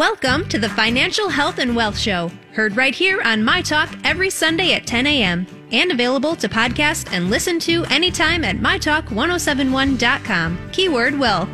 Welcome to the Financial Health and Wealth Show, heard right here on My Talk every Sunday at 10 a.m. and available to podcast and listen to anytime at mytalk1071.com. Keyword will.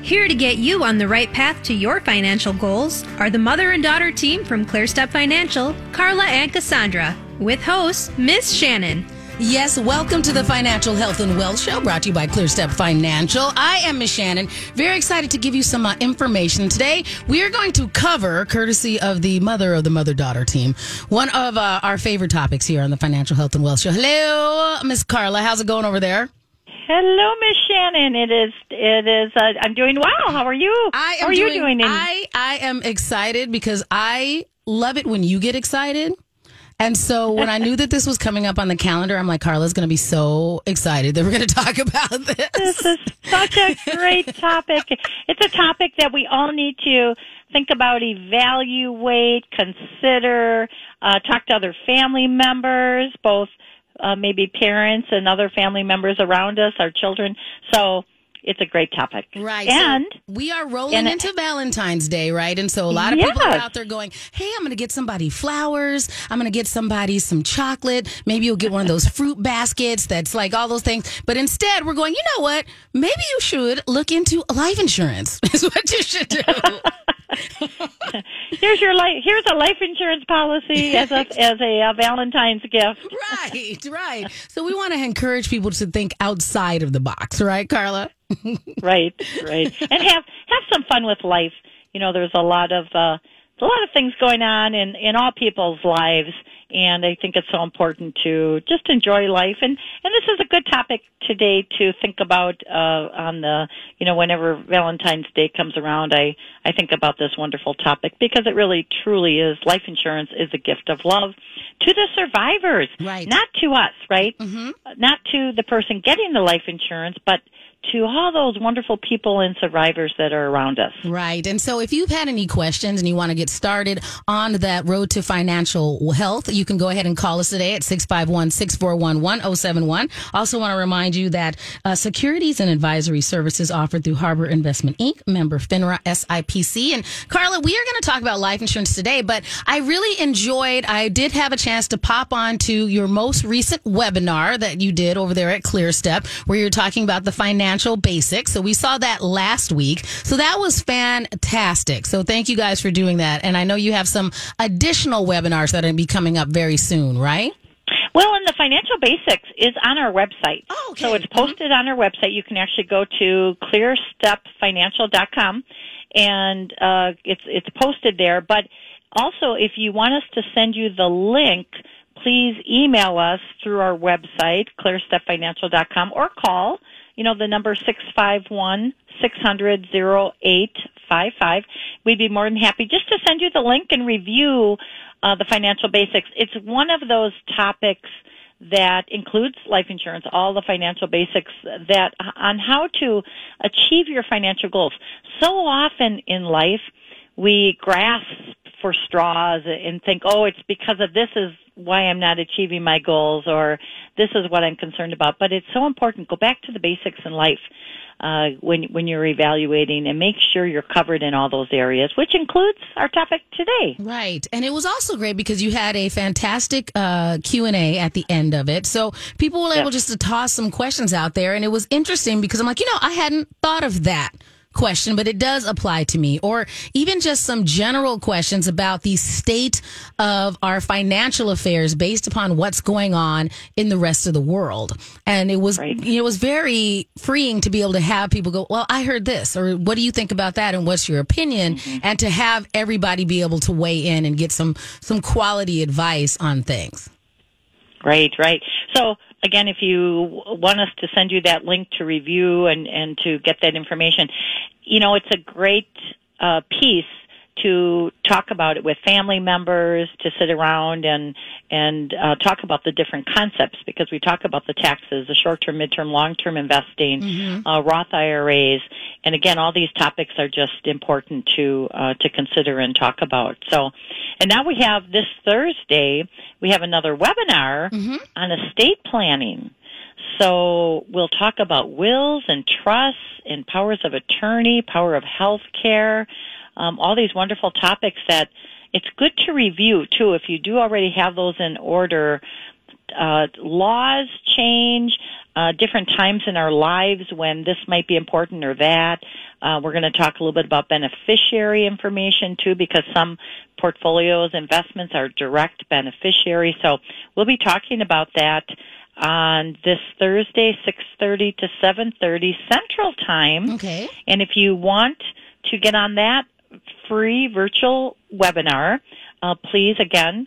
Here to get you on the right path to your financial goals are the mother and daughter team from ClearStep Financial, Carla and Cassandra, with host Miss Shannan. Yes, welcome to the Financial Health and Wealth Show brought to you by ClearStep Financial. I am Miss Shannan. Very excited to give you some uh, information. Today, we are going to cover, courtesy of the mother of the mother daughter team, one of uh, our favorite topics here on the Financial Health and Wealth Show. Hello, Miss Carla. How's it going over there? Hello, Miss Shannan. It is. It is. Uh, I'm doing well. How are you? I am How are doing, you doing? in- I, I am excited because I love it when you get excited. And so when I knew that this was coming up on the calendar, I'm like, Carla's going to be so excited that we're going to talk about this. this is such a great topic. It's a topic that we all need to think about, evaluate, consider, uh, talk to other family members, both uh, maybe parents and other family members around us, our children. So it's a great topic. Right. And so we are rolling and- into Valentine's Day, right? And so a lot of people are out there going, Hey, I'm going to get somebody flowers. I'm going to get somebody some chocolate. Maybe you'll get one of those fruit baskets that's like all those things. But instead, we're going, you know what? Maybe you should look into life insurance, is what you should do. here's your life. Here's a life insurance policy as a as a uh, Valentine's gift. right, right. So we want to encourage people to think outside of the box, right, Carla? right, right, and have have some fun with life. You know, there's a lot of uh, a lot of things going on in in all people's lives, and I think it's so important to just enjoy life. And and this is a good topic today to think about uh, on the you know whenever Valentine's Day comes around. I I think about this wonderful topic because it really truly is life insurance is a gift of love to the survivors, Right. Not to us, right? Mm-hmm. Not to the person getting the life insurance, but to all those wonderful people and survivors that are around us. Right. And so if you've had any questions and you want to get started on that road to financial health, you can go ahead and call us today at 651 641 1071. Also want to remind you that uh, securities and advisory services offered through Harbor Investment Inc., member FINRA SIPC. And Carla, we are going to talk about life insurance today, but I really enjoyed, I did have a chance to pop on to your most recent webinar that you did over there at ClearStep, where you're talking about the financial basics. So we saw that last week. So that was fantastic. So thank you guys for doing that. And I know you have some additional webinars that are going to be coming up very soon, right? Well, and the financial basics is on our website. Oh, okay. So it's posted on our website. You can actually go to clearstepfinancial.com and uh, it's it's posted there. But also, if you want us to send you the link, please email us through our website, clearstepfinancial.com, or call. You know the number six five one six hundred zero eight five five. We'd be more than happy just to send you the link and review uh, the financial basics. It's one of those topics that includes life insurance, all the financial basics that on how to achieve your financial goals. So often in life, we grasp for straws and think, oh, it's because of this is why I'm not achieving my goals or this is what I'm concerned about. But it's so important. Go back to the basics in life uh, when when you're evaluating and make sure you're covered in all those areas, which includes our topic today. Right. And it was also great because you had a fantastic uh, Q&A at the end of it. So people were able Yes. just to toss some questions out there. And it was interesting because I'm like, you know, I hadn't thought of that question, but it does apply to me. Or even just some general questions about the state of our financial affairs based upon what's going on in the rest of the world. And it was, Right. you know, it was very freeing to be able to have people go, well, I heard this, or what do you think about that? And what's your opinion? Mm-hmm. And to have everybody be able to weigh in and get some, some quality advice on things. Right, right. So again, if you want us to send you that link to review and, and to get that information, you know, it's a great uh, piece to talk about it with family members, to sit around and and uh, talk about the different concepts because we talk about the taxes, the short-term, mid-term, long-term investing, uh, Roth IRAs, and again, all these topics are just important to uh, to consider and talk about. So, and now we have this Thursday, we have another webinar on estate planning. So we'll talk about wills and trusts and powers of attorney, power of health care. Um, all these wonderful topics that it's good to review too. If you do already have those in order, uh, laws change, uh, different times in our lives when this might be important or that. Uh, we're going to talk a little bit about beneficiary information too, because some portfolios, investments are direct beneficiary. So we'll be talking about that on this Thursday, 6:30 to 7:30 Central Time. Okay. And if you want to get on that free virtual webinar, uh, please again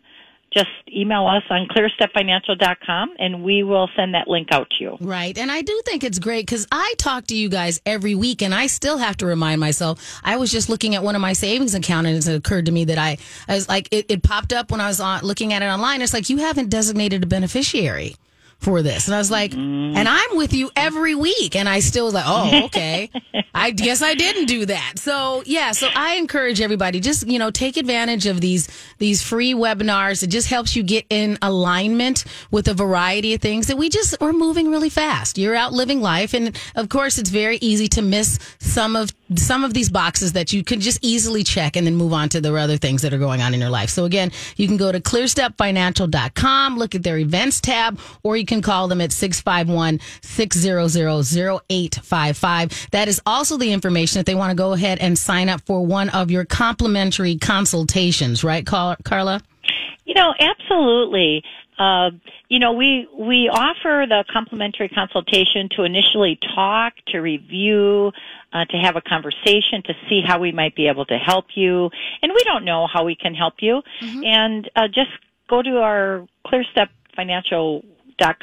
just email us on clearstepfinancial.com and we will send that link out to you. Right. And I do think it's great because I talk to you guys every week and I still have to remind myself. I was just looking at one of my savings accounts and it occurred to me that I, I was like, it, it popped up when I was on, looking at it online. It's like, you haven't designated a beneficiary for this. And I was like, mm. and I'm with you every week. And I still was like, oh, okay. I guess I didn't do that. So yeah, so I encourage everybody just, you know, take advantage of these, these free webinars. It just helps you get in alignment with a variety of things that we just, we're moving really fast. You're out living life. And of course, it's very easy to miss some of, some of these boxes that you can just easily check and then move on to the other things that are going on in your life. So again, you can go to clearstepfinancial.com, look at their events tab, or you can call them at 651 600 0855. That is also the information that they want to go ahead and sign up for one of your complimentary consultations, right, Carla? You know, absolutely. Uh, you know, we we offer the complimentary consultation to initially talk, to review, uh, to have a conversation, to see how we might be able to help you. And we don't know how we can help you. Mm-hmm. And uh, just go to our ClearStep Financial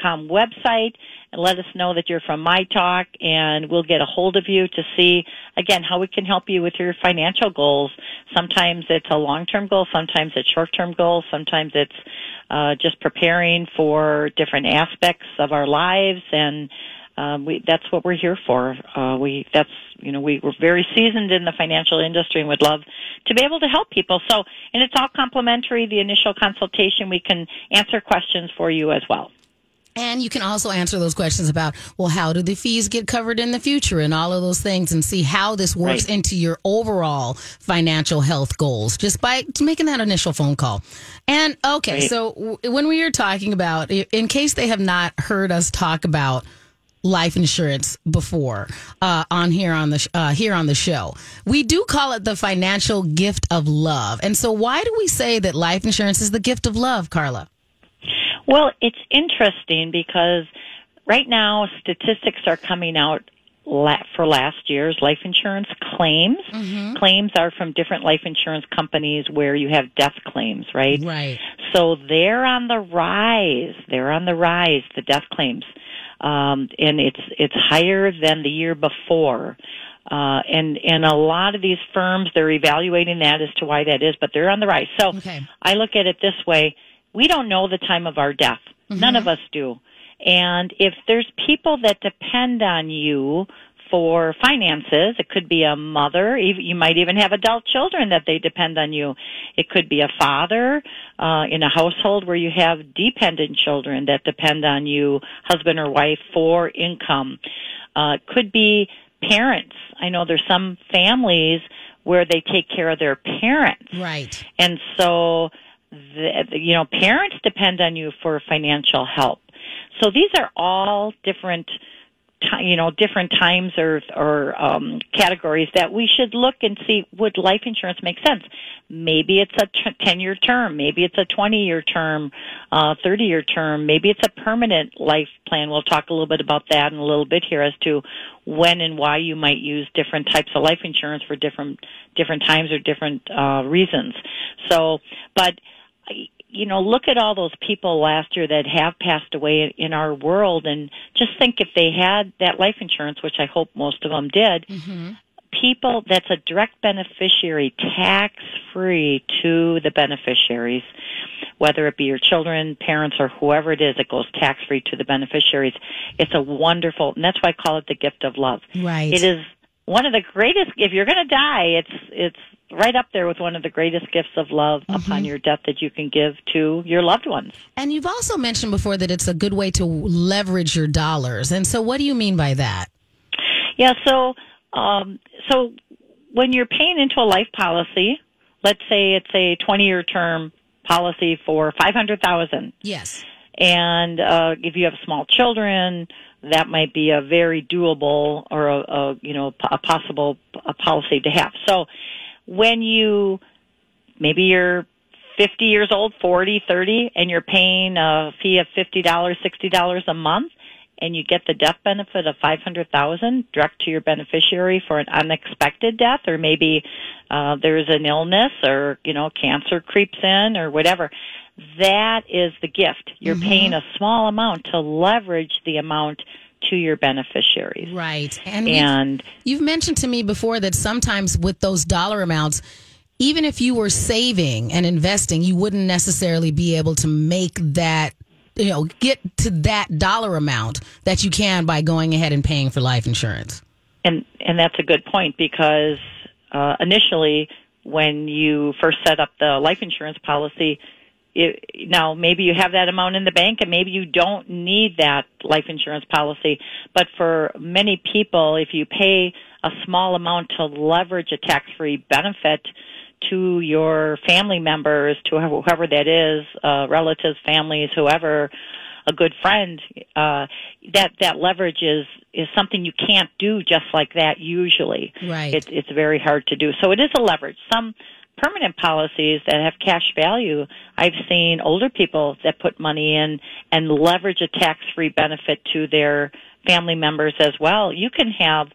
com website and let us know that you're from my talk and we'll get a hold of you to see again how we can help you with your financial goals sometimes it's a long term goal sometimes it's short term goals sometimes it's uh, just preparing for different aspects of our lives and um, we, that's what we're here for. Uh, we that's you know we, we're very seasoned in the financial industry and would love to be able to help people. So and it's all complimentary. The initial consultation we can answer questions for you as well. And you can also answer those questions about, well, how do the fees get covered in the future and all of those things and see how this works right. into your overall financial health goals just by making that initial phone call. And okay, right. so when we are talking about, in case they have not heard us talk about life insurance before uh, on here on the sh- uh, here on the show. We do call it the financial gift of love. And so why do we say that life insurance is the gift of love, Carla? Well, it's interesting because right now statistics are coming out for last year's life insurance claims. Mm-hmm. Claims are from different life insurance companies where you have death claims, right? Right. So they're on the rise. They're on the rise, the death claims. Um, and it's, it's higher than the year before. Uh, and, and a lot of these firms, they're evaluating that as to why that is, but they're on the rise. So okay. I look at it this way we don't know the time of our death. Mm-hmm. None of us do. And if there's people that depend on you for finances, it could be a mother, you might even have adult children that they depend on you. It could be a father uh, in a household where you have dependent children that depend on you, husband or wife, for income. Uh, it could be parents. I know there's some families where they take care of their parents. Right. And so the, you know, parents depend on you for financial help. So these are all different, you know, different times or or um, categories that we should look and see would life insurance make sense. Maybe it's a ten year term, maybe it's a twenty year term, uh, thirty year term, maybe it's a permanent life plan. We'll talk a little bit about that in a little bit here as to when and why you might use different types of life insurance for different different times or different uh, reasons. So, but you know, look at all those people last year that have passed away in our world and just think if they had that life insurance, which I hope most of them did, mm-hmm. people that's a direct beneficiary, tax free to the beneficiaries, whether it be your children, parents, or whoever it is, it goes tax free to the beneficiaries. It's a wonderful, and that's why I call it the gift of love. Right. It is one of the greatest, if you're going to die, it's, it's, right up there with one of the greatest gifts of love mm-hmm. upon your death that you can give to your loved ones. And you've also mentioned before that it's a good way to leverage your dollars. And so, what do you mean by that? Yeah, so um, so when you're paying into a life policy, let's say it's a 20 year term policy for 500,000 Yes. and uh, if you have small children, that might be a very doable or a, a you know a possible a policy to have. So when you maybe you're 50 years old, 40, 30, and you're paying a fee of $50, $60 a month, and you get the death benefit of 500,000 direct to your beneficiary for an unexpected death, or maybe uh, there's an illness, or you know cancer creeps in, or whatever. That is the gift. You're paying a small amount to leverage the amount to your beneficiaries. Right. And, And You've mentioned to me before that sometimes with those dollar amounts, even if you were saving and investing, you wouldn't necessarily be able to make that, you know, get to that dollar amount that you can by going ahead and paying for life insurance. and and that's a good point because uh, initially when you first set up the life insurance policy it, now maybe you have that amount in the bank and maybe you don't need that life insurance policy but for many people if you pay a small amount to leverage a tax free benefit to your family members to whoever that is uh, relatives families whoever a good friend, uh, that that leverage is is something you can't do just like that usually. Right. It's it's very hard to do. So it is a leverage. Some permanent policies that have cash value, I've seen older people that put money in and leverage a tax free benefit to their family members as well. You can have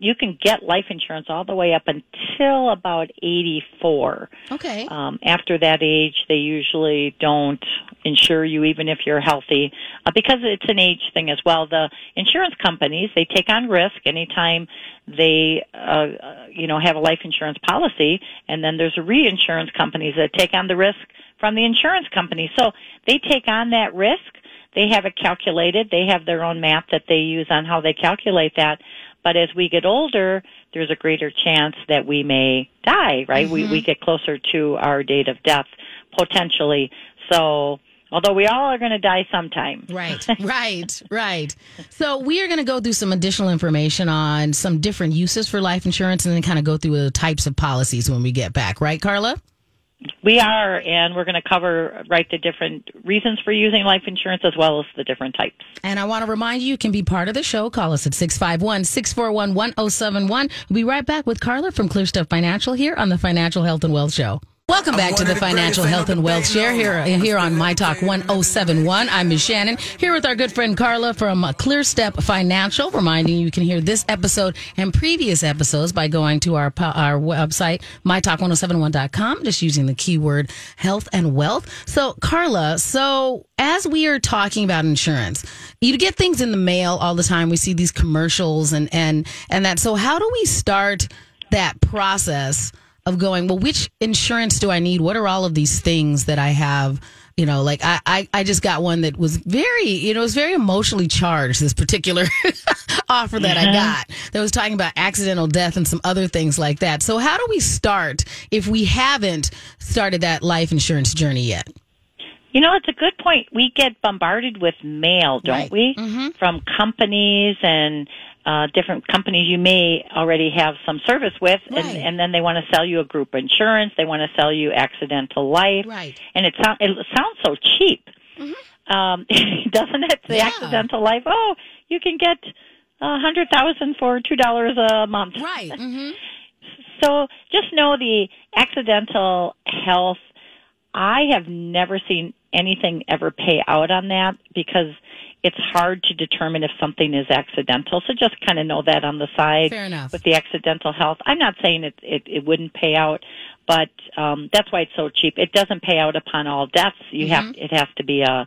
you can get life insurance all the way up until about 84. Okay. Um, after that age, they usually don't insure you, even if you're healthy, uh, because it's an age thing as well. The insurance companies they take on risk anytime they, uh, uh, you know, have a life insurance policy, and then there's reinsurance companies that take on the risk from the insurance company. So they take on that risk. They have it calculated. They have their own math that they use on how they calculate that. But as we get older, there's a greater chance that we may die, right? We, we mm-hmm. get closer to our date of death, potentially. So, although we all are going to die sometime. Right, right, right. So we are going to go through some additional information on some different uses for life insurance and then kind of go through the types of policies when we get back, right, Carla? We are, and we're going to cover, right, the different reasons for using life insurance as well as the different types. And I want to remind you, you can be part of the show. Call us at 651 641 1071. We'll be right back with Carla from ClearStep Financial here on the Financial Health and Wealth Show. Welcome back to the Financial Health and Wealth Show here, uh, here on My Talk 1071. I'm Ms. Shannan here with our good friend Carla from uh, Clear Step Financial, reminding you you can hear this episode and previous episodes by going to our, our website, mytalk1071.com, just using the keyword health and wealth. So, Carla, so as we are talking about insurance, you get things in the mail all the time. We see these commercials and, and, and that. So how do we start that process of going, well, which insurance do I need? What are all of these things that I have? You know, like I, I, I just got one that was very, you know, it was very emotionally charged, this particular offer that I got that was talking about accidental death and some other things like that. So how do we start if we haven't started that life insurance journey yet? You know, it's a good point. We get bombarded with mail, don't Right. we? Mhm. From companies and uh, different companies you may already have some service with, Right. and, and then they want to sell you a group insurance. They want to sell you accidental life, Right. and it, sound, it sounds so cheap, um, doesn't it? The Yeah. accidental life. Oh, you can get a hundred thousand for two dollars a month. Right. Mm-hmm. So just know the accidental health. I have never seen anything ever pay out on that because it's hard to determine if something is accidental. So just kind of know that on the side Fair enough. with the accidental health. I'm not saying it it, it wouldn't pay out, but um, that's why it's so cheap. It doesn't pay out upon all deaths. You have Mm-hmm. it has to be a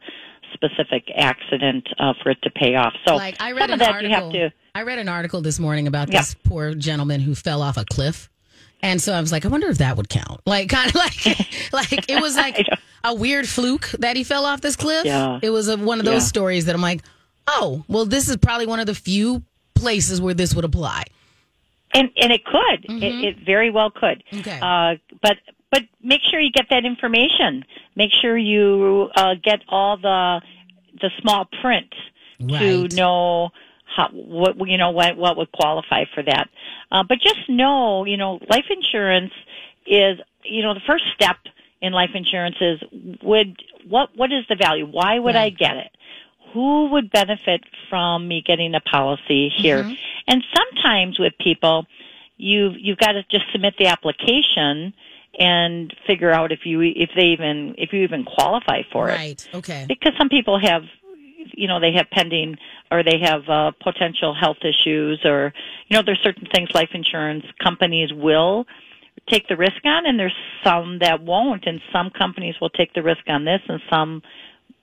specific accident uh, for it to pay off. So like I read some an of that article. you have to. I read an article this morning about Yeah. this poor gentleman who fell off a cliff. And so I was like, I wonder if that would count. Like, kind of like, like it was like. A weird fluke that he fell off this cliff. Yeah. It was a, one of those Yeah. stories that I'm like, oh, well, this is probably one of the few places where this would apply. And and it could. It, it very well could. Mm-hmm. Okay. Uh, but but make sure you get that information. Make sure you uh, get all the the small print Right. to know how, what you know what what would qualify for that. Uh, but just know, you know, life insurance is you know the first step in life insurance is would what what is the value? Why would right. I get it? Who would benefit from me getting a policy here? Mm-hmm. And sometimes with people, you've you've got to just submit the application and figure out if you if they even if you even qualify for it. Right. Okay. Because some people have you know they have pending or they have uh, potential health issues or you know there's certain things life insurance companies will take the risk on and there's some that won't and some companies will take the risk on this and some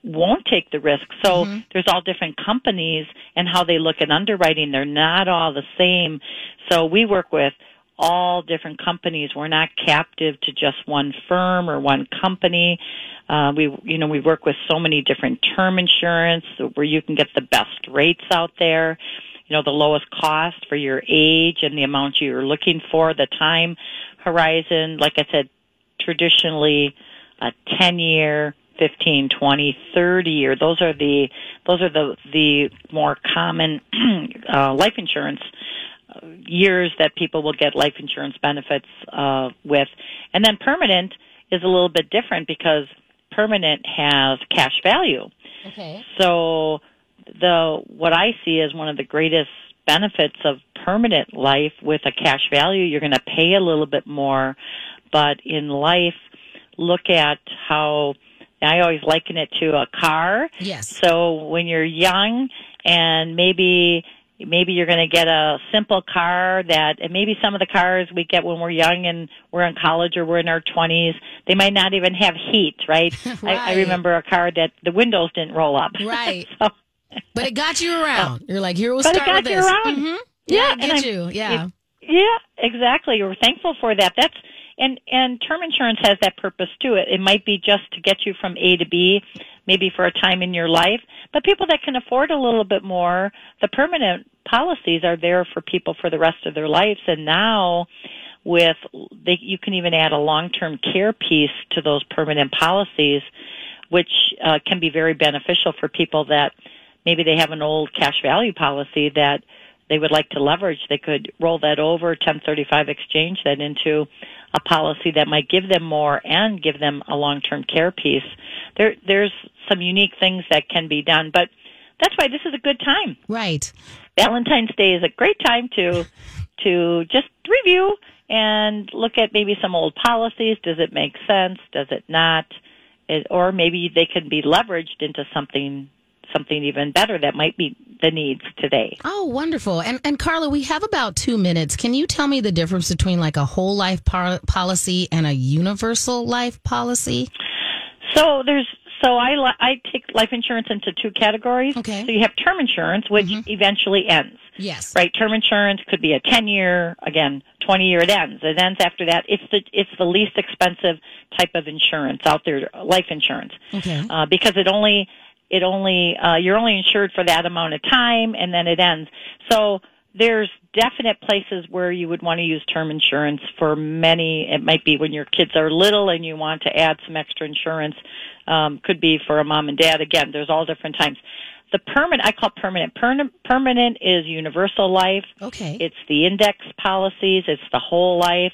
won't take the risk. So mm-hmm. there's all different companies and how they look at underwriting. They're not all the same. So we work with all different companies. We're not captive to just one firm or one company. Uh, we, you know, we work with so many different term insurance where you can get the best rates out there. You know, the lowest cost for your age and the amount you're looking for, the time horizon. Like I said, traditionally a 10 year, 15, 20, 30 year. Those are the, those are the, the more common, uh, life insurance years that people will get life insurance benefits uh, with. And then permanent is a little bit different because permanent has cash value. Okay. So the what I see as one of the greatest benefits of permanent life with a cash value, you're going to pay a little bit more, but in life, look at how I always liken it to a car. Yes. So when you're young and maybe maybe you're going to get a simple car that and maybe some of the cars we get when we're young and we're in college or we're in our 20s they might not even have heat right, right. I, I remember a car that the windows didn't roll up right so, but it got you around. You're like here we'll but start it got with you this. around. Mm-hmm. yeah, yeah get you yeah it, yeah. Exactly. We're thankful for that. That's and and term insurance has that purpose to it it might be just to get you from a to b maybe for a time in your life. But people that can afford a little bit more the permanent policies are there for people for the rest of their lives. And now with they, you can even add a long-term care piece to those permanent policies which uh, can be very beneficial for people that maybe they have an old cash value policy that they would like to leverage they could roll that over 1035 exchange that into a policy that might give them more and give them a long-term care piece there there's some unique things that can be done but that's why this is a good time right Valentine's Day is a great time to to just review and look at maybe some old policies. Does it make sense? Does it not? It, or maybe they can be leveraged into something something even better that might meet the needs today. Oh, wonderful. And and Carla, we have about 2 minutes. Can you tell me the difference between like a whole life par- policy and a universal life policy? So there's so I I take life insurance into two categories. Okay. So you have term insurance, which mm-hmm. eventually ends. Yes. Right. Term insurance could be a ten year, again, twenty year. It ends. It ends after that. It's the it's the least expensive type of insurance out there, life insurance. Okay. Uh, because it only it only uh, you're only insured for that amount of time, and then it ends. So there's definite places where you would want to use term insurance for many. It might be when your kids are little and you want to add some extra insurance. Um, could be for a mom and dad. Again, there's all different times. The permanent, I call permanent. Per- permanent is universal life. Okay. It's the index policies. It's the whole life.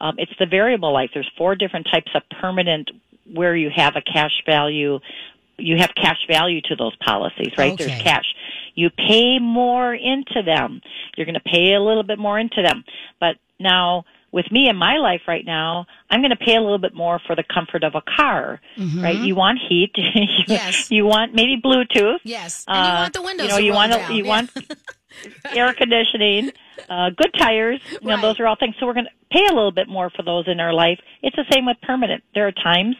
Um, it's the variable life. There's four different types of permanent where you have a cash value. You have cash value to those policies, right? Okay. There's cash. You pay more into them. You're going to pay a little bit more into them. But now, with me in my life right now, I'm going to pay a little bit more for the comfort of a car, mm-hmm. right? You want heat. you, yes. You want maybe Bluetooth. Yes. And you want the windows. You know, you want down. you yeah. want air conditioning, uh, good tires. You know, right. those are all things. So we're going to pay a little bit more for those in our life. It's the same with permanent. There are times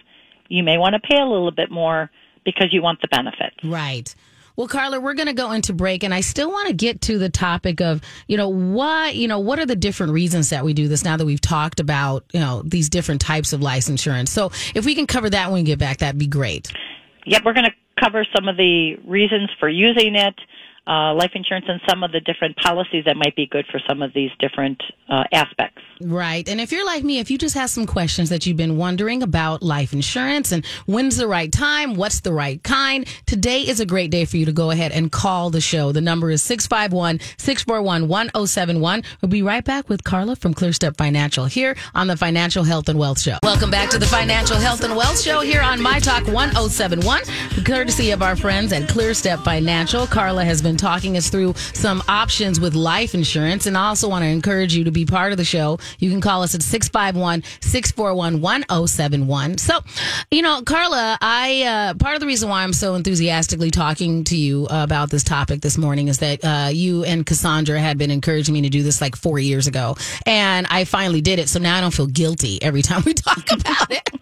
you may want to pay a little bit more because you want the benefits. Right. Well, Carla, we're going to go into break, and I still want to get to the topic of, you know, why, you know, what are the different reasons that we do this now that we've talked about, you know, these different types of life insurance. So if we can cover that when we get back, that'd be great. Yep, we're going to cover some of the reasons for using it. Uh, life insurance and some of the different policies that might be good for some of these different uh, aspects. Right. And if you're like me, if you just have some questions that you've been wondering about life insurance and when's the right time, what's the right kind, today is a great day for you to go ahead and call the show. The number is 651 641 1071. We'll be right back with Carla from ClearStep Financial here on the Financial Health and Wealth Show. Welcome back to the Financial Health and Wealth Show here on My Talk 1071, courtesy of our friends at ClearStep Financial. Carla has been talking us through some options with life insurance. And I also want to encourage you to be part of the show. You can call us at 651 641 1071. So, you know, Carla, I, uh, part of the reason why I'm so enthusiastically talking to you about this topic this morning is that uh, you and Cassandra had been encouraging me to do this like four years ago. And I finally did it. So now I don't feel guilty every time we talk about it.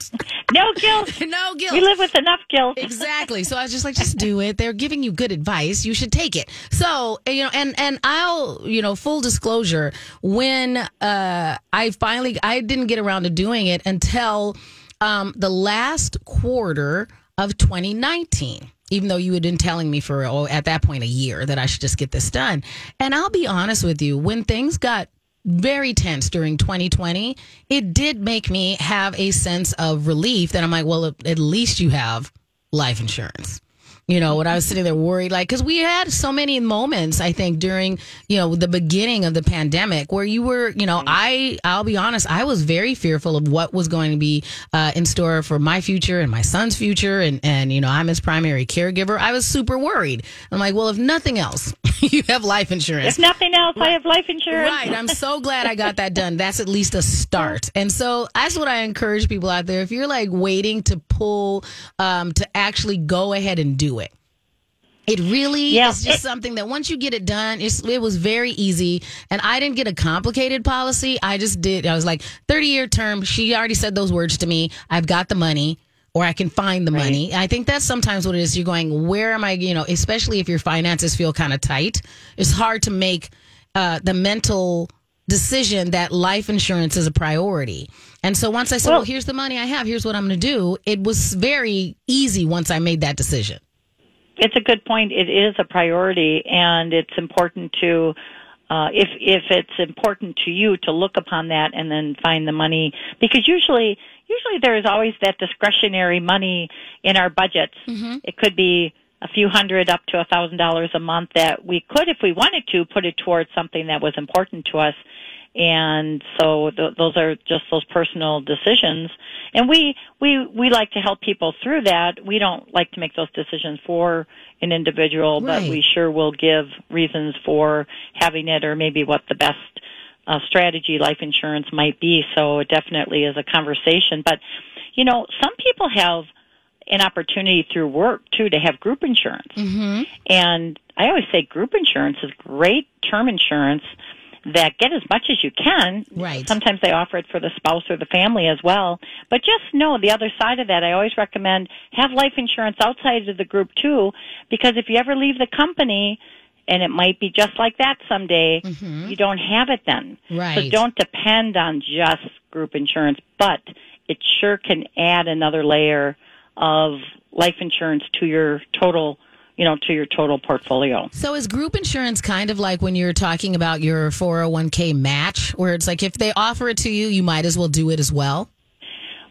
No guilt. no guilt. We live with enough guilt. exactly. So I was just like, just do it. They're giving you good advice. You should take it. So, you know, and, and I'll, you know, full disclosure, when, uh, I finally, I didn't get around to doing it until, um, the last quarter of 2019 even though you had been telling me for oh, at that point a year that I should just get this done. And I'll be honest with you, when things got very tense during 2020, it did make me have a sense of relief that I'm like, well, at least you have life insurance. You know, when I was sitting there worried, like, because we had so many moments, I think, during, you know, the beginning of the pandemic where you were, you know, I, I'll be honest, I was very fearful of what was going to be uh, in store for my future and my son's future. And, and, you know, I'm his primary caregiver. I was super worried. I'm like, well, if nothing else, you have life insurance. If nothing else, I have life insurance. Right. I'm so glad I got that done. That's at least a start. And so that's what I encourage people out there. If you're like waiting to pull, um, to actually go ahead and do it. It really yeah. is just something that once you get it done, it was very easy. And I didn't get a complicated policy. I just did. I was like, 30 year term. She already said those words to me. I've got the money or I can find the right. money. I think that's sometimes what it is. You're going, where am I, you know, especially if your finances feel kind of tight, it's hard to make uh, the mental decision that life insurance is a priority. And so once I said, well, well here's the money I have, here's what I'm going to do, it was very easy once I made that decision. It's a good point. It is a priority, and it's important to uh, if if it's important to you to look upon that and then find the money because usually usually there is always that discretionary money in our budgets. Mm-hmm. It could be a few hundred up to a thousand dollars a month that we could, if we wanted to, put it towards something that was important to us. And so th- those are just those personal decisions. And we, we, we like to help people through that. We don't like to make those decisions for an individual, right. but we sure will give reasons for having it or maybe what the best uh, strategy life insurance might be. So it definitely is a conversation. But, you know, some people have an opportunity through work too to have group insurance. Mm-hmm. And I always say group insurance is great term insurance that get as much as you can. Right. Sometimes they offer it for the spouse or the family as well. But just know the other side of that, I always recommend have life insurance outside of the group too, because if you ever leave the company, and it might be just like that someday, mm-hmm. you don't have it then. Right. So don't depend on just group insurance, but it sure can add another layer of life insurance to your total you know, to your total portfolio. So is group insurance kind of like when you're talking about your 401k match, where it's like if they offer it to you, you might as well do it as well?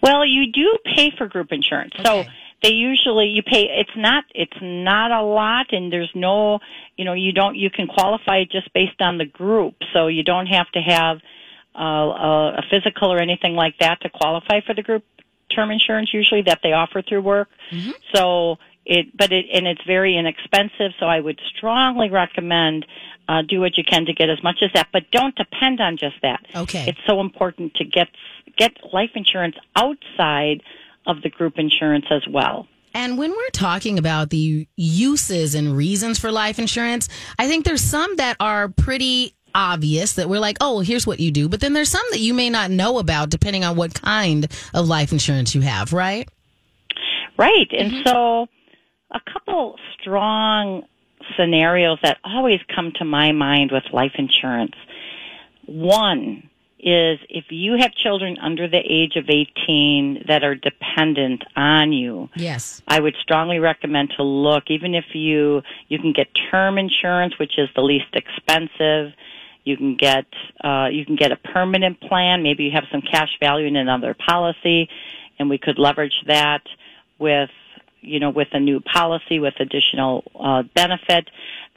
Well, you do pay for group insurance. Okay. So they usually you pay it's not it's not a lot and there's no you know you don't you can qualify just based on the group so you don't have to have uh, a, a physical or anything like that to qualify for the group term insurance usually that they offer through work mm-hmm. so it but it and it's very inexpensive so i would strongly recommend uh, do what you can to get as much as that but don't depend on just that okay it's so important to get get life insurance outside of the group insurance as well and when we're talking about the uses and reasons for life insurance, I think there's some that are pretty obvious that we're like, oh, here's what you do. But then there's some that you may not know about depending on what kind of life insurance you have, right? Right. And mm-hmm. so a couple strong scenarios that always come to my mind with life insurance. One is if you have children under the age of 18 that are dependent on you, Yes. I would strongly recommend to look, even if you, you can get term insurance, which is the least expensive. You can get, uh, you can get a permanent plan. Maybe you have some cash value in another policy and we could leverage that with, you know, with a new policy with additional, uh, benefit.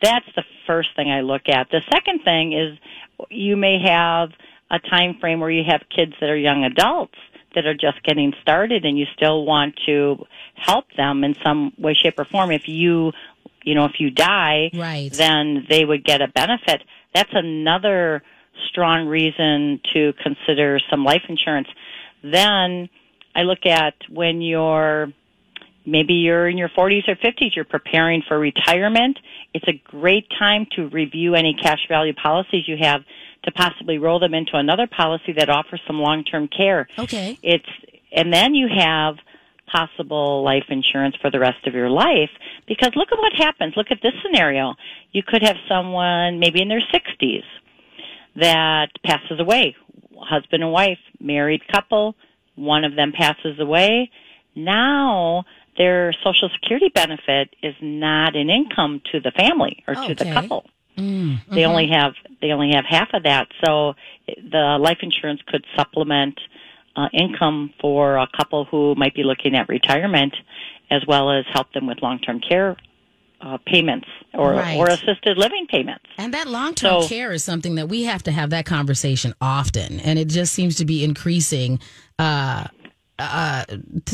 That's the first thing I look at. The second thing is you may have a time frame where you have kids that are young adults that are just getting started and you still want to help them in some way, shape or form. If you, you know, if you die, Right. then they would get a benefit. That's another strong reason to consider some life insurance. Then I look at when you're maybe you're in your 40s or 50s, you're preparing for retirement. It's a great time to review any cash value policies you have to possibly roll them into another policy that offers some long-term care. Okay. It's and then you have possible life insurance for the rest of your life because look at what happens. Look at this scenario. You could have someone maybe in their 60s that passes away. Husband and wife, married couple, one of them passes away. Now their social security benefit is not an income to the family or to the couple. Mm, They only have they only have half of that. So the life insurance could supplement uh, income for a couple who might be looking at retirement, as well as help them with long term care uh, payments or Right. or assisted living payments. And that long term So- care is something that we have to have that conversation often. And it just seems to be increasing uh, uh,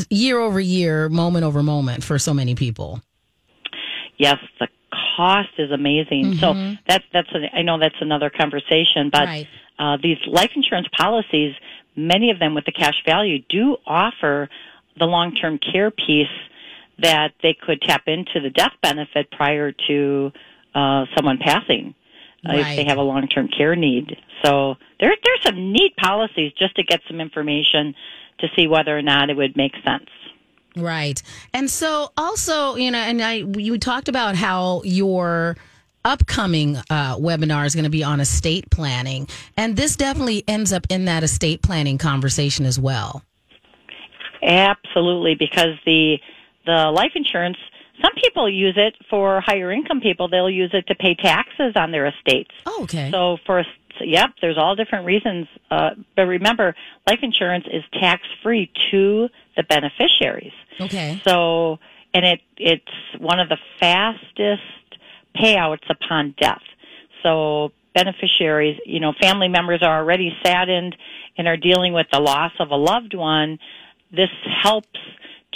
year over year, moment over moment for so many people. Yes, the cost is amazing. So that's that's I know that's another conversation, but Right. uh, these life insurance policies, many of them with the cash value, do offer the long term care piece that they could tap into the death benefit prior to uh, someone passing. Uh, if they have a long term care need. So there, there's some neat policies just to get some information to see whether or not it would make sense. Right. And so also, you know, and I you talked about how your upcoming uh, webinar is going to be on estate planning, and this definitely ends up in that estate planning conversation as well. Absolutely, because the the life insurance, some people use it for higher income people. They'll use it to pay taxes on their estates. Oh, okay. So for yep, there's all different reasons. Uh, but remember, life insurance is tax free to the beneficiaries. okay. So and it it's one of the fastest payouts upon death. So beneficiaries, you know, family members are already saddened and are dealing with the loss of a loved one. This helps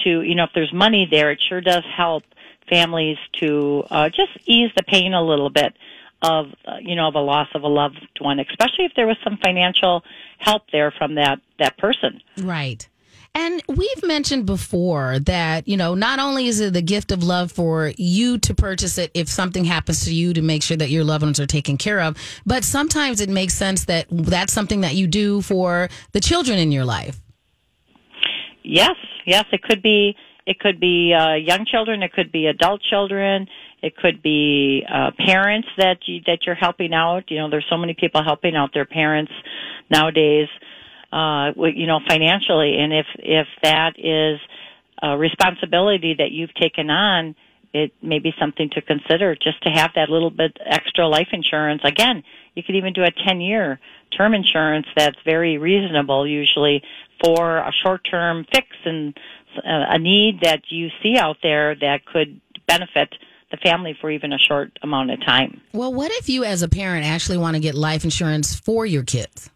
to, you know, if there's money there, it sure does help families to uh, just ease the pain a little bit of, uh, you know, of a loss of a loved one, especially if there was some financial help there from that that person. Right. And we've mentioned before that, you know, not only is it the gift of love for you to purchase it if something happens to you to make sure that your loved ones are taken care of, but sometimes it makes sense that that's something that you do for the children in your life. Yes, yes, it could be. It could be uh, young children. It could be adult children. It could be uh, parents that you, that you're helping out. You know, there's so many people helping out their parents nowadays. Uh, you know, financially, and if if that is a responsibility that you've taken on, it may be something to consider just to have that little bit extra life insurance. Again, you could even do a 10 year term insurance that's very reasonable usually for a short term fix and uh, a need that you see out there that could benefit the family for even a short amount of time. Well, what if you, as a parent, actually want to get life insurance for your kids?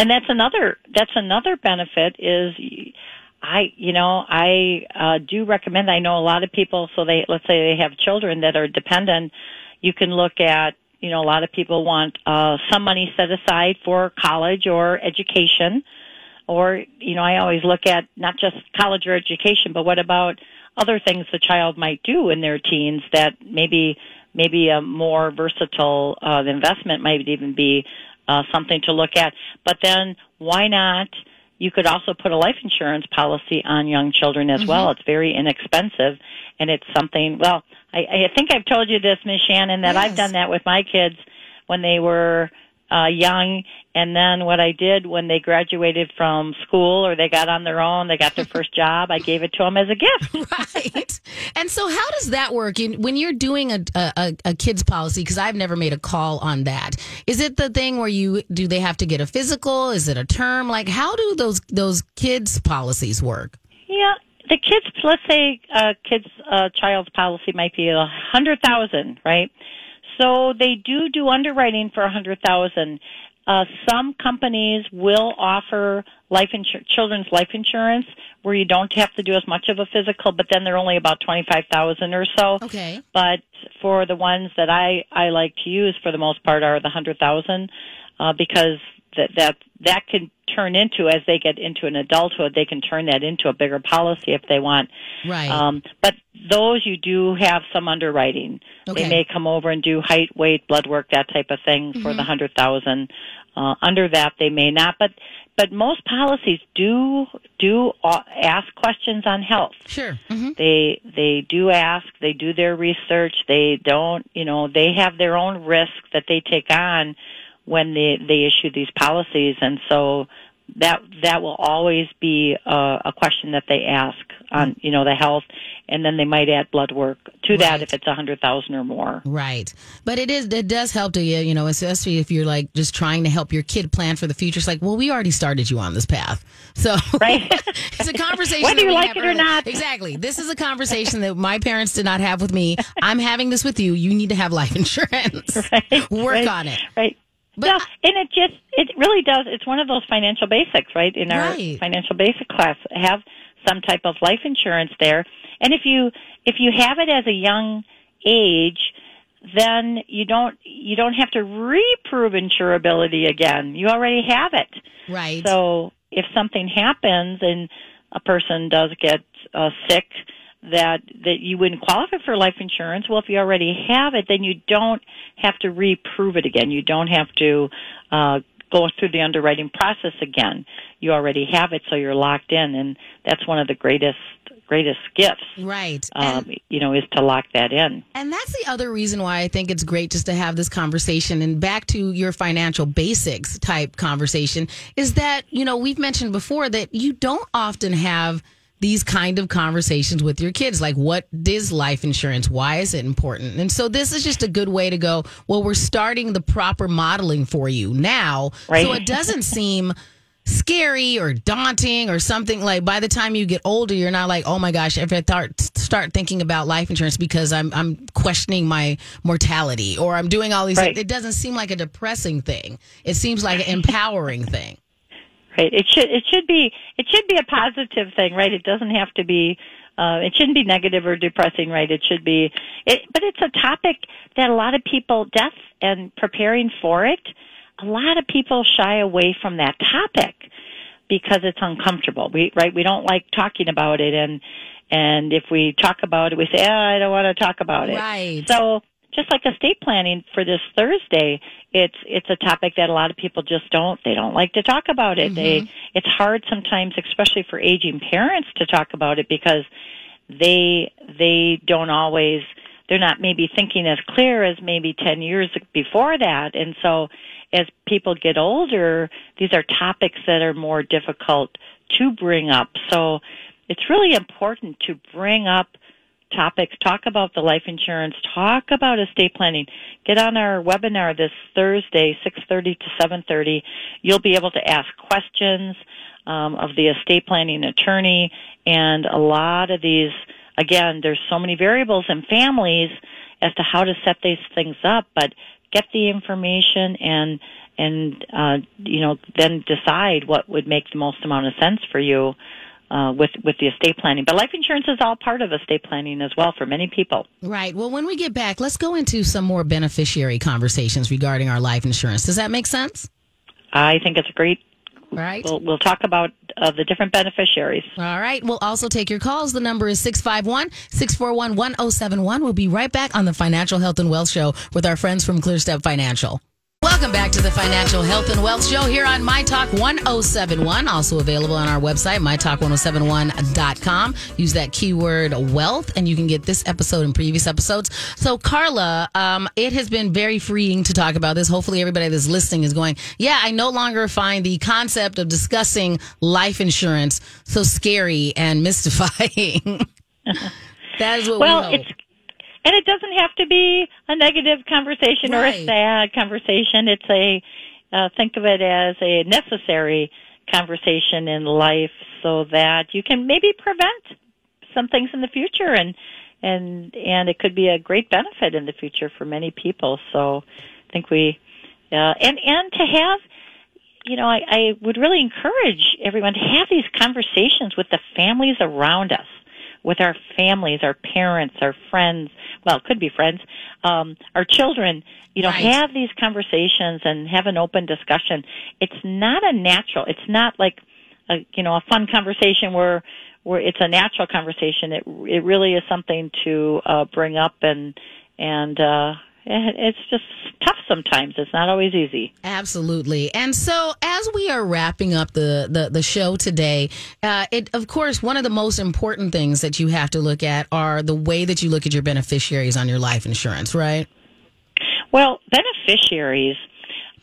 and that's another that's another benefit is I you know I uh, do recommend I know a lot of people so they let's say they have children that are dependent you can look at you know a lot of people want uh, some money set aside for college or education or you know I always look at not just college or education but what about other things the child might do in their teens that maybe maybe a more versatile uh, investment might even be uh, something to look at. But then why not? You could also put a life insurance policy on young children as well. It's very inexpensive, and it's something. Well, I, I think I've told you this, Miss Shannan, that I've done that with my kids when they were uh, young. And then what I did when they graduated from school or they got on their own, they got their first job, I gave it to them as a gift. right. And so, how does that work when you're doing a a, a kids policy? Because I've never made a call on that. Is it the thing where you do they have to get a physical? Is it a term? Like, how do those those kids policies work? Yeah, the kids. Let's say a kid's uh, child's policy might be a hundred thousand, right? So they do do underwriting for a hundred thousand. Uh, some companies will offer life insur- children's life insurance where you don't have to do as much of a physical, but then they're only about twenty five thousand or so. Okay. But for the ones that I I like to use for the most part are the hundred thousand, uh, because that that that can turn into as they get into an adulthood they can turn that into a bigger policy if they want right um but those you do have some underwriting okay. they may come over and do height weight blood work that type of thing mm-hmm. for the hundred thousand uh under that they may not but but most policies do do ask questions on health sure mm-hmm. they they do ask they do their research they don't you know they have their own risk that they take on when they they issue these policies, and so that that will always be a, a question that they ask on you know the health, and then they might add blood work to right. that if it's a hundred thousand or more. Right, but it is it does help to you you know especially if you're like just trying to help your kid plan for the future. It's like well we already started you on this path, so right. it's a conversation whether you like it or not. Exactly, this is a conversation that my parents did not have with me. I'm having this with you. You need to have life insurance. Right. Work right. on it. Right. But, no, and it just it really does. It's one of those financial basics, right? In our right. financial basic class, have some type of life insurance there. And if you if you have it as a young age, then you don't you don't have to reprove insurability again. You already have it. Right. So if something happens and a person does get uh, sick that that you wouldn't qualify for life insurance. Well, if you already have it, then you don't have to reprove it again. You don't have to uh, go through the underwriting process again. You already have it, so you're locked in, and that's one of the greatest greatest gifts. Right. Um, you know, is to lock that in. And that's the other reason why I think it's great just to have this conversation and back to your financial basics type conversation is that, you know, we've mentioned before that you don't often have these kind of conversations with your kids. Like what is life insurance? Why is it important? And so this is just a good way to go well we're starting the proper modeling for you now. Right. so it doesn't seem scary or daunting or something. Like by the time you get older you're not like oh my gosh if i start start thinking about life insurance because i'm i'm questioning my mortality or i'm doing all these right. things. It doesn't seem like a depressing thing. It seems like an empowering thing Right. It should it should be it should be a positive thing, right? It doesn't have to be uh, it shouldn't be negative or depressing, right? It should be, it, but it's a topic that a lot of people, death and preparing for it, a lot of people shy away from that topic because it's uncomfortable. We, right? We don't like talking about it, and and if we talk about it, we say, oh, I don't want to talk about it. Right. So just like estate planning for this Thursday, it's it's a topic that a lot of people just don't they don't like to talk about it. Mm-hmm. They it's hard sometimes, especially for aging parents, to talk about it because they they don't always they're not maybe thinking as clear as maybe 10 years before that and so as people get older these are topics that are more difficult to bring up so it's really important to bring up topics. Talk about the life insurance. Talk about estate planning. Get on our webinar this Thursday, 6:30 to 7:30. You'll be able to ask questions um, of the estate planning attorney, and a lot of these. Again, there's so many variables in families as to how to set these things up, but get the information and and uh, you know then decide what would make the most amount of sense for you uh, with with the estate planning. But life insurance is all part of estate planning as well for many people. Right. Well, when we get back, let's go into some more beneficiary conversations regarding our life insurance. Does that make sense? I think it's a great. Right. We'll, we'll talk about uh, the different beneficiaries. All right. We'll also take your calls. The number is 651 641 1071. We'll be right back on the Financial Health and Wealth Show with our friends from ClearStep Financial. Welcome back to the Financial Health and Wealth Show here on My Talk 1071. Also available on our website, mytalk1071.com. Use that keyword wealth and you can get this episode and previous episodes. So, Carla, um, it has been very freeing to talk about this. Hopefully, everybody that's listening is going, yeah, I no longer find the concept of discussing life insurance so scary and mystifying. that is what well, we it's and it doesn't have to be a negative conversation or a sad conversation. It's a uh, think of it as a necessary conversation in life, so that you can maybe prevent some things in the future, and and and it could be a great benefit in the future for many people. So, I think we uh, and and to have you know, I, I would really encourage everyone to have these conversations with the families around us, with our families, our parents, our friends. Well, it could be friends, um, our children. You know, Right. have these conversations and have an open discussion. It's not a natural. It's not like a you know a fun conversation where where it's a natural conversation. It it really is something to uh, bring up and and uh, it's just tough sometimes. It's not always easy. Absolutely. And so as we are wrapping up the, the, the show today, uh, it, of course, one of the most important things that you have to look at are the way that you look at your beneficiaries on your life insurance, right? Well, beneficiaries,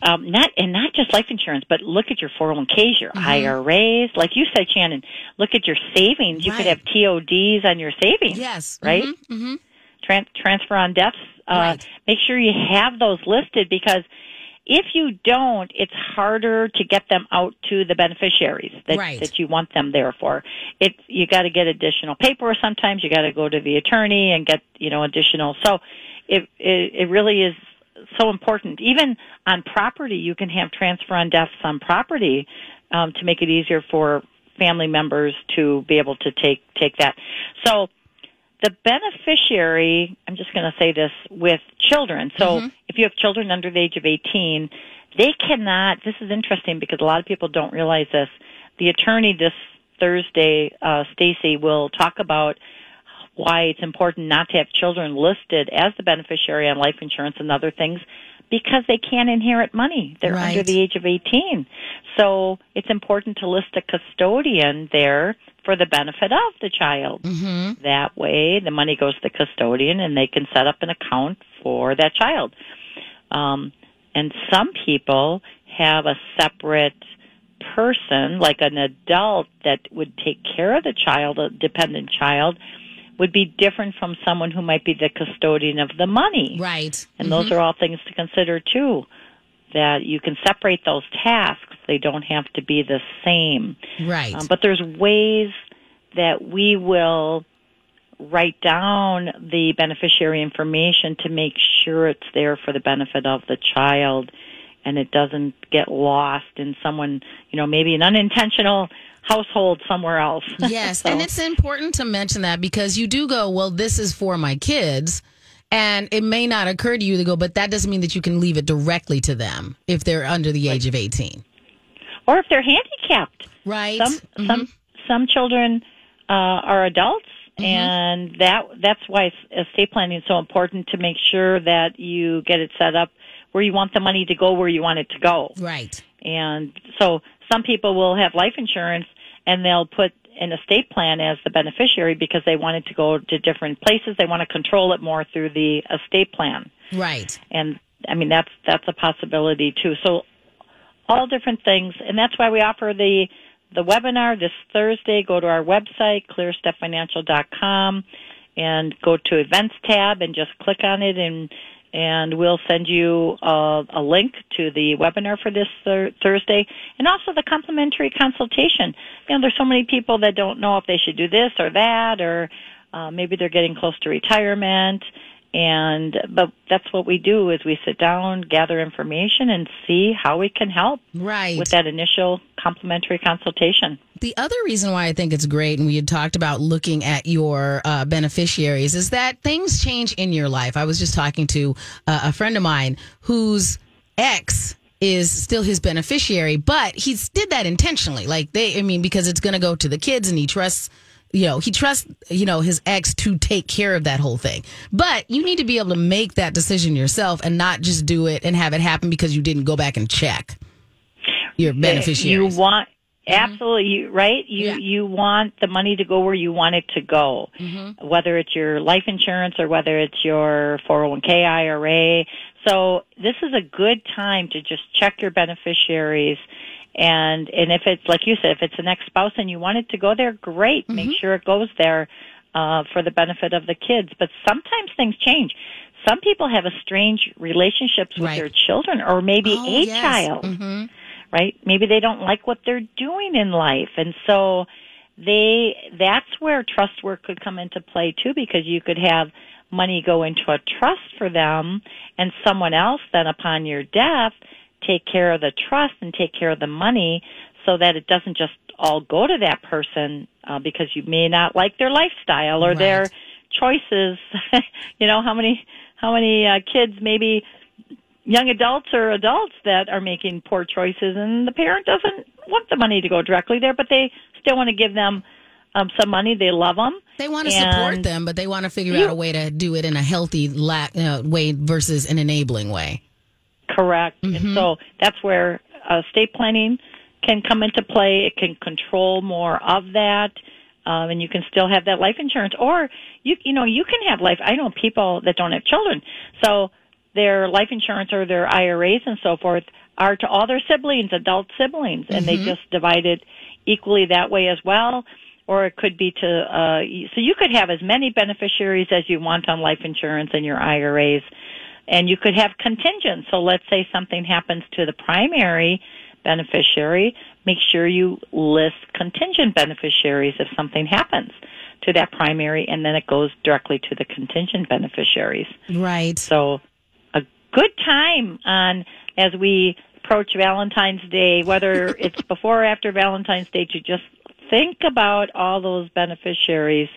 um, not and not just life insurance, but look at your 401ks, your IRAs. Like you said, Shannan, look at your savings. You could have TODs on your savings. Yes. Right? hmm Tran- transfer on Uh, Right. Make sure you have those listed because if you don't, it's harder to get them out to the beneficiaries that, Right. that you want them there for. It you got to get additional paper. Sometimes you got to go to the attorney and get you know additional. So it, it it really is so important. Even on property, you can have transfer on deaths on property um, to make it easier for family members to be able to take take that. So the beneficiary, I'm just going to say this with children. So if you have children under the age of 18, they cannot, this is interesting because a lot of people don't realize this. The attorney this Thursday, uh, Stacy, will talk about why it's important not to have children listed as the beneficiary on life insurance and other things because they can't inherit money. They're Right. under the age of 18. So it's important to list a custodian there for the benefit of the child. hmm That way, the money goes to the custodian and they can set up an account for that child. Um, and some people have a separate person, like an adult, that would take care of the child, a dependent child, would be different from someone who might be the custodian of the money. Right. And those are all things to consider too. That you can separate those tasks; they don't have to be the same. Right. Um, but there's ways that we will write down the beneficiary information to make sure it's there for the benefit of the child and it doesn't get lost in someone, you know, maybe an unintentional household somewhere else. Yes, So- and it's important to mention that because you do go, well, this is for my kids. And it may not occur to you to go, but that doesn't mean that you can leave it directly to them if they're under the age of 18. or if they're handicapped. Right. some some some children uh, are adults, Mm-hmm. and that that's why estate planning is so important to make sure that you get it set up where you want the money to go where you want it to go. Right. And so some people will have life insurance and they'll put an estate plan as the beneficiary because they want it to go to different places. They want to control it more through the estate plan. Right. And I mean that's that's a possibility too. So all different things and that's why we offer the the webinar this Thursday. Go to our website clearstepfinancial.com and go to events tab and just click on it and and we'll send you uh, a link to the webinar for this thir- Thursday and also the complimentary consultation. You know, there's so many people that don't know if they should do this or that or uh, maybe they're getting close to retirement and but that's what we do is we sit down, gather information and see how we can help Right. with that initial complimentary consultation. The other reason why I think it's great, and we had talked about looking at your uh, beneficiaries, is that things change in your life. I was just talking to uh, a friend of mine whose ex is still his beneficiary, but he did that intentionally. Like they, I mean, because it's going to go to the kids, and he trusts you know, he trusts, you know, his ex to take care of that whole thing. But you need to be able to make that decision yourself and not just do it and have it happen because you didn't go back and check your beneficiaries. You want mm-hmm. absolutely you, right. You Yeah. you want the money to go where you want it to go, mm-hmm. whether it's your life insurance or whether it's your 401k IRA. So this is a good time to just check your beneficiaries. And and if it's like you said, if it's an ex spouse and you want it to go there, great. Make sure it goes there uh, for the benefit of the kids. But sometimes things change. Some people have estranged relationships with Right. their children, or maybe Oh, a yes. child Mhm. right? Maybe they don't like what they're doing in life. And so they, that's where trust work could come into play too, because you could have money go into a trust for them and someone else then upon your death take care of the trust and take care of the money so that it doesn't just all go to that person uh, because you may not like their lifestyle or their choices. you know, how many, how many uh, kids maybe young adults or adults that are making poor choices and the parent doesn't want the money to go directly there but they still want to give them um, some money they love them They want to support them, but they want to figure You- out a way to do it in a healthy la- uh, way versus an enabling way. Correct. Mm-hmm. and so that's where uh, estate planning can come into play. It can control more of that um, and you can still have that life insurance. Or you you know you can have life. I know people that don't have children. So their life insurance or their iras and so forth are to all their siblings adult siblings and they just divide it equally that way as well. Or it could be to uh so you could have as many beneficiaries as you want on life insurance and your iras and you could have contingent. So let's say something happens to the primary beneficiary, make sure you list contingent beneficiaries if something happens to that primary and then it goes directly to the contingent beneficiaries. Right. So a good time on as we approach Valentine's Day, whether it's before or after Valentine's Day to just think about all those beneficiaries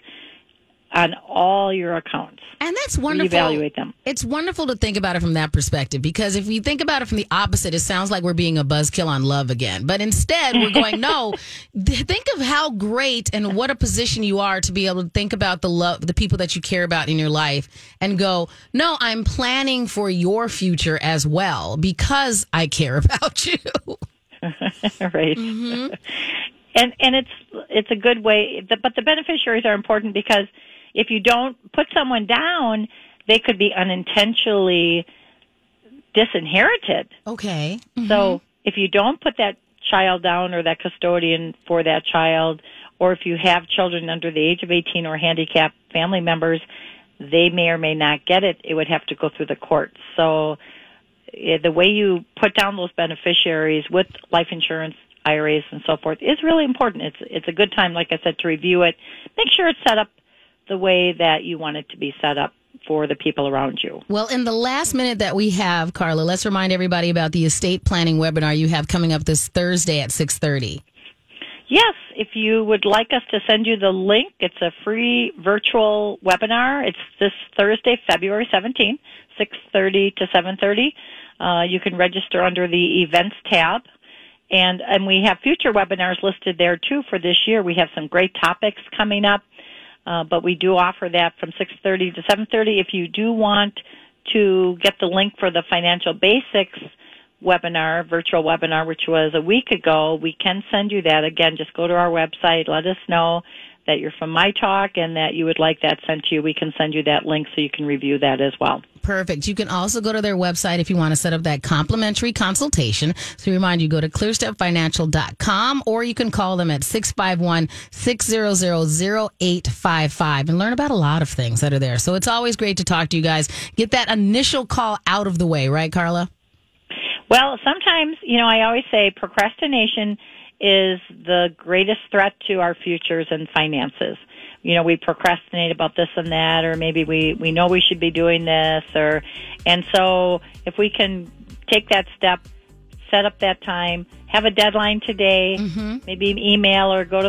on all your accounts. And that's wonderful. Reevaluate them. It's wonderful to think about it from that perspective because if you think about it from the opposite, it sounds like we're being a buzzkill on love again. But instead, we're going, no, think of how great and what a position you are to be able to think about the love, the people that you care about in your life and go, no, I'm planning for your future as well because I care about you. right. Mm-hmm. and and it's it's a good way, but the beneficiaries are important because if you don't put someone down, they could be unintentionally disinherited. Okay. So if you don't put that child down or that custodian for that child, or if you have children under the age of 18 or handicapped family members, they may or may not get it. It would have to go through the courts. So eh, the way you put down those beneficiaries with life insurance, IRAs, and so forth is really important. It's it's a good time, like I said, to review it. Make sure it's set up the way that you want it to be set up for the people around you. Well, in the last minute that we have, Carla, let's remind everybody about the estate planning webinar you have coming up this Thursday at 6:30. Yes, if you would like us to send you the link, it's a free virtual webinar. It's this Thursday, February 17th, 6:30 to 7:30. Uh, you can register under the events tab. And and we have future webinars listed there too for this year. We have some great topics coming up. Uh, but we do offer that from 6:30 to 7:30 if you do want to get the link for the financial basics webinar, virtual webinar, which was a week ago, we can send you that. Again, just go to our website, let us know that you're from My Talk and that you would like that sent to you. We can send you that link so you can review that as well. Perfect. You can also go to their website if you want to set up that complimentary consultation. So remind you, go to clearstepfinancial.com or you can call them at 651-600-0855 and learn about a lot of things that are there. So it's always great to talk to you guys. Get that initial call out of the way, right, Carla? Well, sometimes, you know, I always say procrastination is the greatest threat to our futures and finances. You know, we procrastinate about this and that, or maybe we, we know we should be doing this, or, and so if we can take that step, set up that time, have a deadline today, mm-hmm. maybe email or go to